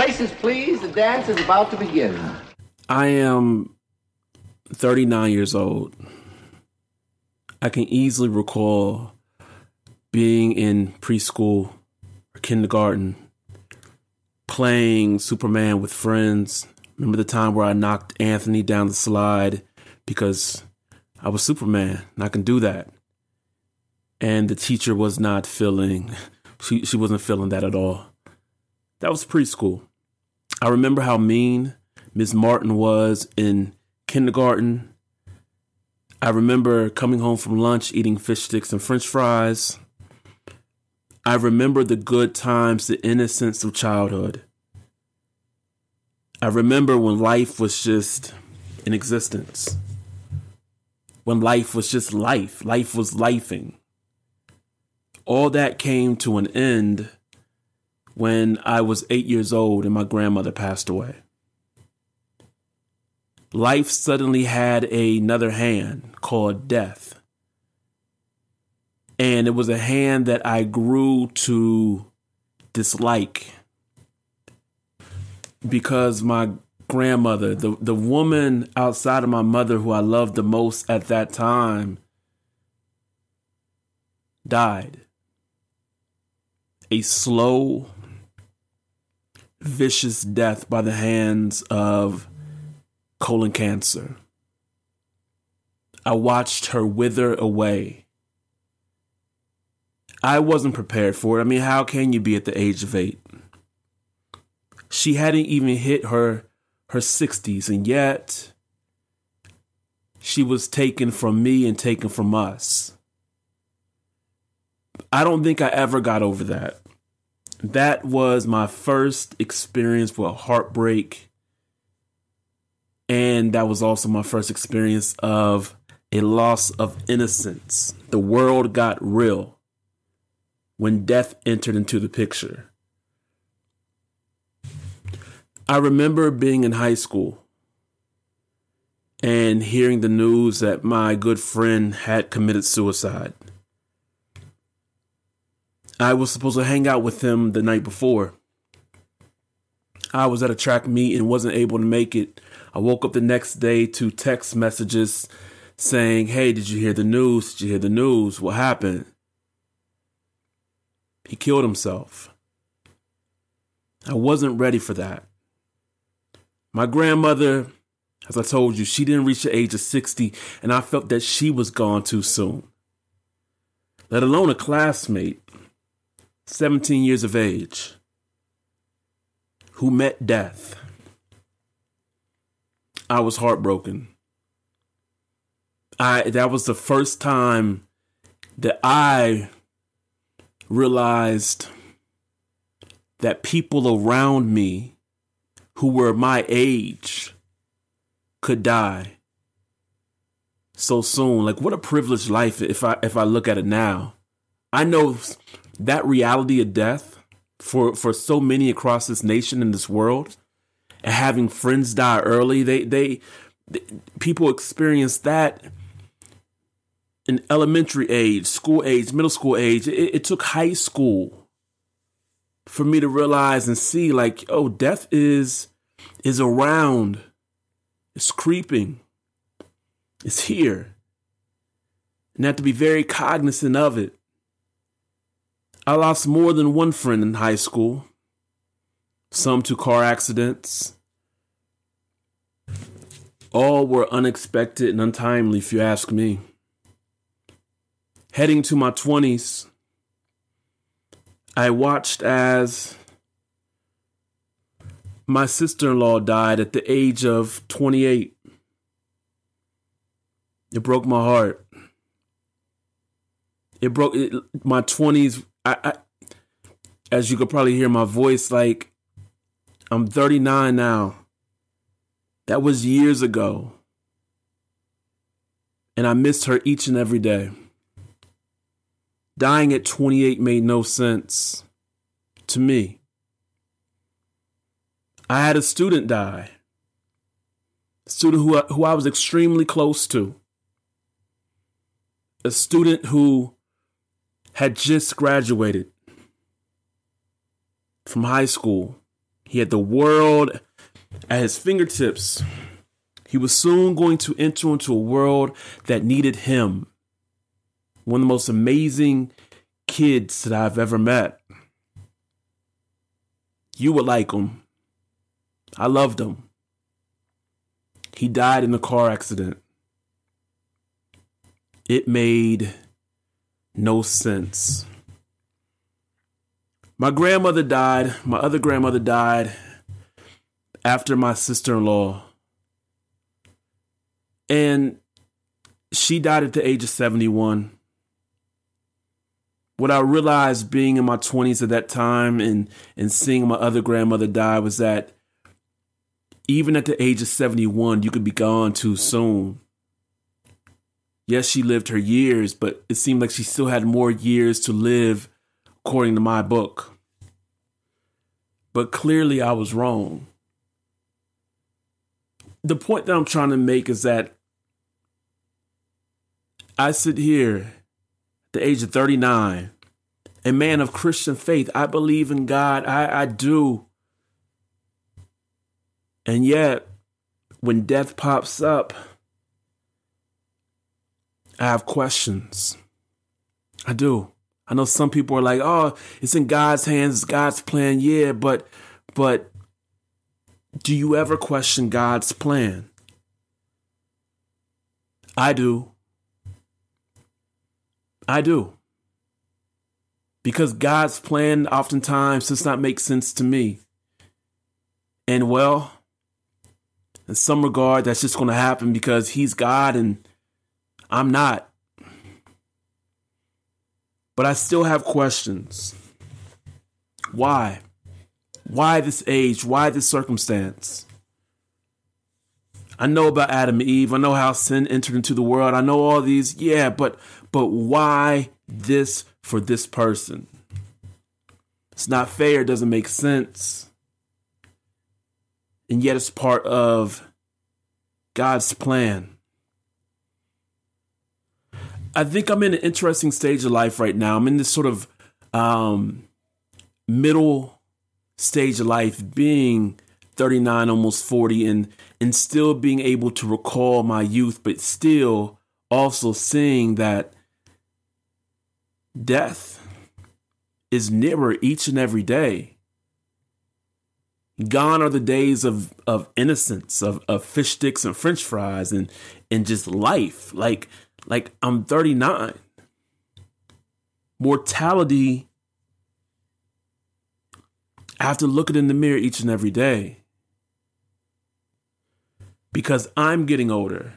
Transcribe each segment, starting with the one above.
Places, please. The dance is about to begin. I am 39 years old. I can easily recall being in preschool or kindergarten, playing Superman with friends. Remember the time where I knocked Anthony down the slide because I was Superman and I can do that. And the teacher was not feeling, she, she wasn't feeling that at all. That was preschool. I remember how mean Miss Martin was in kindergarten. I remember coming home from lunch eating fish sticks and french fries. I remember the good times, the innocence of childhood. I remember when life was just in existence. When life was just life, life was lifing. All that came to an end when I was eight years old and my grandmother passed away. Life suddenly had another hand called death. And it was a hand that I grew to dislike because my grandmother, the, the woman outside of my mother who I loved the most at that time, died. A slow, vicious death by the hands of colon cancer. I watched her wither away. I wasn't prepared for it. I mean, how can you be at the age of eight? She hadn't even hit her her 60s, and yet she was taken from me and taken from us. I don't think I ever got over that that was my first experience with heartbreak. And that was also my first experience of a loss of innocence. The world got real when death entered into the picture. I remember being in high school and hearing the news that my good friend had committed suicide. I was supposed to hang out with him the night before. I was at a track meet and wasn't able to make it. I woke up the next day to text messages saying, Hey, did you hear the news? Did you hear the news? What happened? He killed himself. I wasn't ready for that. My grandmother, as I told you, she didn't reach the age of 60, and I felt that she was gone too soon. Let alone a classmate 17 years of age, who met death. I was heartbroken. I that was the first time that I realized that people around me who were my age could die so soon. Like what a privileged life if I if I look at it now. I know that reality of death for for so many across this nation and this world and having friends die early they they, they people experience that in elementary age school age middle school age. It, it took high school for me to realize and see like oh death is is around. It's creeping. It's here. And I have to be very cognizant of it I lost more than one friend in high school, some to car accidents. All were unexpected and untimely, if you ask me. Heading to my 20s, I watched as my sister in law died at the age of 28. It broke my heart. It broke it, my 20s I, I, as you could probably hear my voice, like I'm 39 now. That was years ago. And I missed her each and every day. Dying at 28 made no sense to me. I had a student die, a student who, who I was extremely close to, a student who had just graduated from high school. He had the world at his fingertips. He was soon going to enter into a world that needed him. One of the most amazing kids that I've ever met. You would like him. I loved him. He died in a car accident. It made no sense. My grandmother died. My other grandmother died after my sister in law. And she died at the age of 71. What I realized being in my 20s at that time and, and seeing my other grandmother die was that even at the age of 71, you could be gone too soon. Yes, she lived her years, but it seemed like she still had more years to live according to my book. But clearly, I was wrong. The point that I'm trying to make is that I sit here at the age of 39, a man of Christian faith. I believe in God. I, I do. And yet, when death pops up, I have questions. I do. I know some people are like, "Oh, it's in God's hands, it's God's plan." Yeah, but but do you ever question God's plan? I do. I do. Because God's plan oftentimes does not make sense to me. And well, in some regard, that's just going to happen because He's God and I'm not. But I still have questions. Why? Why this age? Why this circumstance? I know about Adam and Eve. I know how sin entered into the world. I know all these. Yeah, but but why this for this person? It's not fair. It doesn't make sense. And yet it's part of God's plan. I think I'm in an interesting stage of life right now. I'm in this sort of um, middle stage of life, being 39, almost 40, and and still being able to recall my youth, but still also seeing that death is nearer each and every day. Gone are the days of, of innocence, of, of fish sticks and french fries and and just life. Like like I'm 39. Mortality, I have to look it in the mirror each and every day. Because I'm getting older.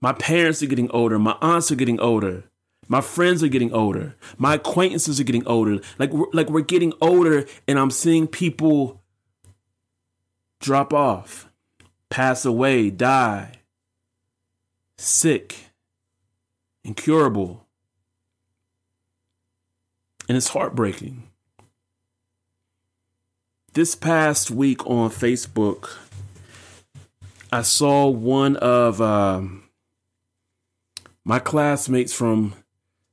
My parents are getting older. My aunts are getting older. My friends are getting older. My acquaintances are getting older. Like we're, like we're getting older, and I'm seeing people drop off, pass away, die, sick incurable. And it's heartbreaking. This past week on Facebook, I saw one of um, my classmates from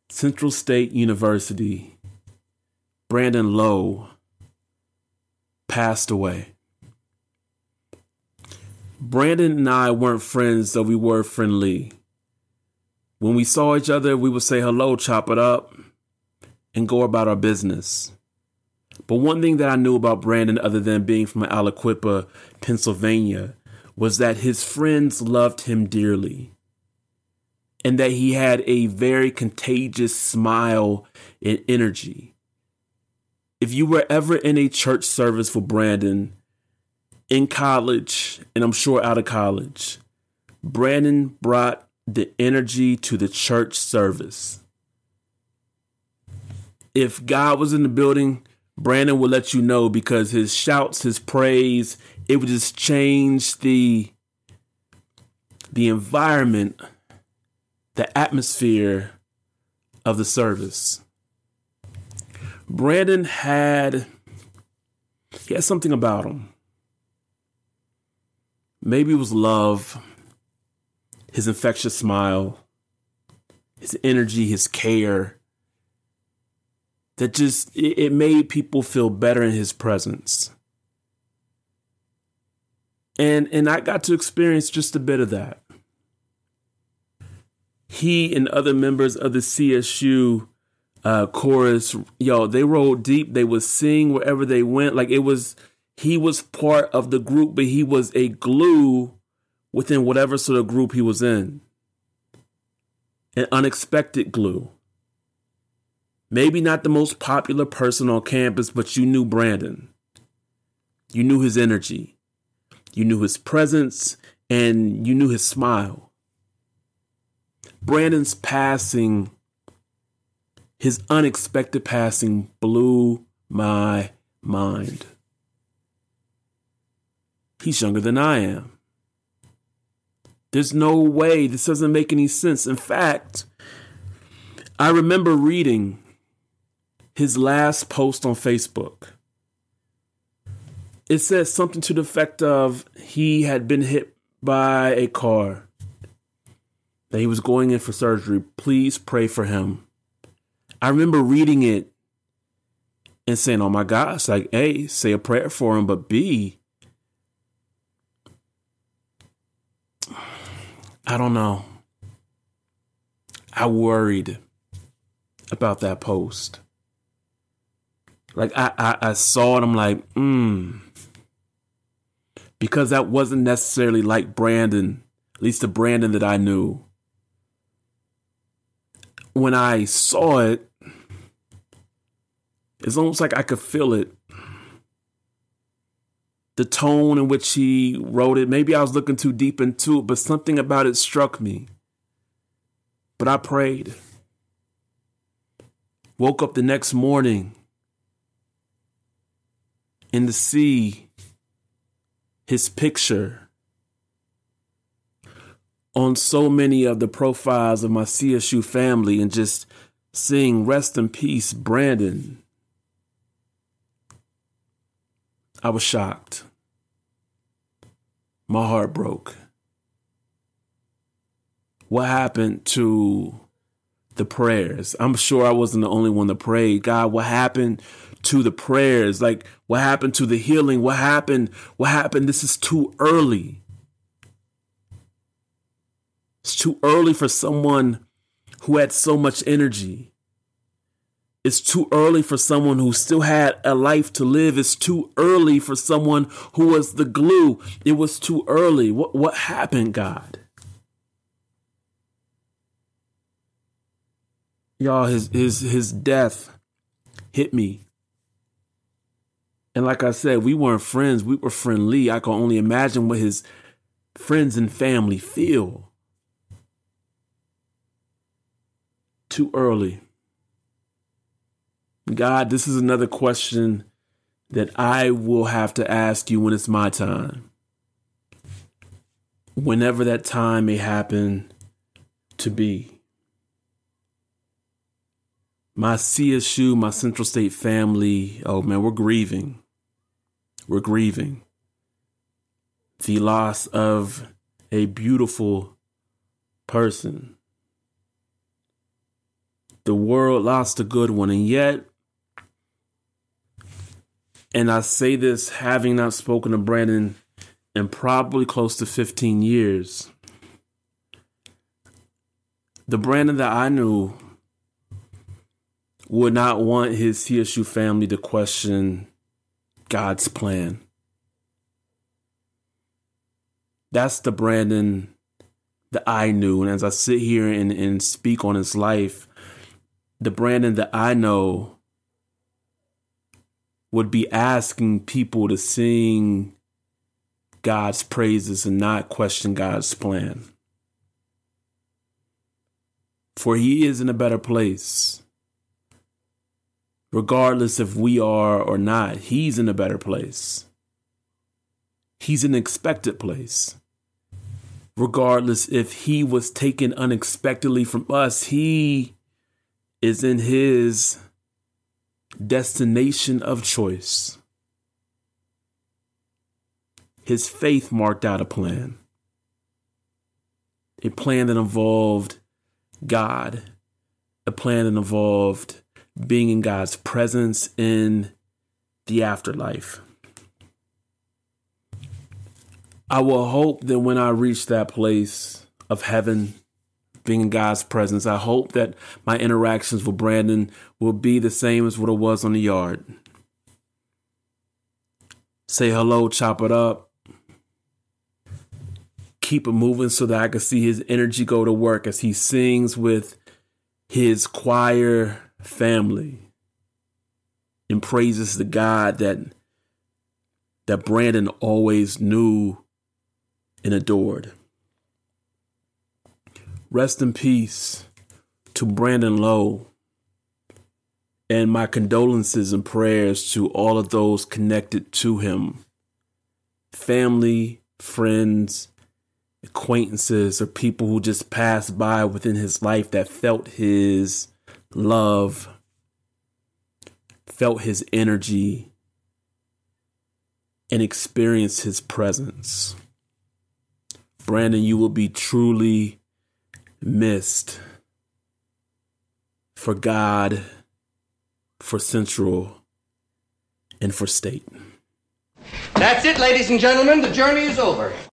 Central State University, Brandon Lowe, passed away. Brandon and I weren't friends, though we were friendly. When we saw each other, we would say hello, chop it up, and go about our business. But one thing that I knew about Brandon, other than being from Aliquippa, Pennsylvania, was that his friends loved him dearly and that he had a very contagious smile and energy. If you were ever in a church service for Brandon in college, and I'm sure out of college, Brandon brought the energy to the church service. If God was in the building, Brandon will let you know because his shouts, his praise, it would just change the the environment, the atmosphere of the service. Brandon had he had something about him. Maybe it was love his infectious smile, his energy, his care, that just, it, made people feel better in his presence. And and I got to experience just a bit of that. He and other members of the CSU uh, chorus, yo, they rolled deep. They would sing wherever they went. Like it was, he was part of the group, but he was a glue within whatever sort of group he was in. An unexpected glue. Maybe not the most popular person on campus, but you knew Brandon. You knew his energy. You knew his presence and you knew his smile. Brandon's passing his unexpected passing blew my mind. He's younger than I am. There's no way this doesn't make any sense. In fact, I remember reading his last post on Facebook. It says something to the effect of he had been hit by a car, that he was going in for surgery. Please pray for him. I remember reading it and saying, "Oh my gosh!" Like, a, say a prayer for him, but b, I don't know. I worried about that post. Like I, I, I saw it, I'm like, hmm. Because that wasn't necessarily like Brandon, at least the Brandon that I knew. When I saw it, it's almost like I could feel it. The tone in which he wrote it. Maybe I was looking too deep into it, but something about it struck me. But I prayed. Woke up the next morning and to see his picture on so many of the profiles of my CSU family and just seeing rest in peace, Brandon. I was shocked. My heart broke. What happened to the prayers? I'm sure I wasn't the only one that prayed. God, what happened to the prayers? Like, what happened to the healing? What happened? What happened? This is too early. It's too early for someone who had so much energy. It's too early for someone who still had a life to live. It's too early for someone who was the glue. It was too early. What, what happened, God? Y'all, his, his, his death hit me. And like I said, we weren't friends. We were friendly. I can only imagine what his friends and family feel. Too early. God, this is another question that I will have to ask you when it's my time. Whenever that time may happen to be. My CSU, my Central State family, oh man, we're grieving. We're grieving the loss of a beautiful person. The world lost a good one, and yet and I say this having not spoken to Brandon in probably close to 15 years. The Brandon that I knew would not want his CSU family to question God's plan. That's the Brandon that I knew. And as I sit here and, and speak on his life, the Brandon that I know would be asking people to sing God's praises and not question God's plan. For he is in a better place. Regardless if we are or not, he's in a better place. He's an expected place. Regardless if he was taken unexpectedly from us, he is in his destination of choice. His faith marked out a plan, a plan that involved God, a plan that involved being in God's presence in the afterlife. I will hope that when I reach that place of heaven, being in God's presence, I hope that my interactions with Brandon will be the same as what it was on the yard. Say hello, chop it up, keep it moving so that I can see his energy go to work as he sings with his choir family and praises the God that that Brandon always knew and adored. Rest in peace to Brandon Lowe. And my condolences and prayers to all of those connected to him family, friends, acquaintances, or people who just passed by within his life that felt his love, felt his energy, and experienced his presence. Brandon, you will be truly missed for God, for Central, and for State. That's it, ladies and gentlemen. The journey is over.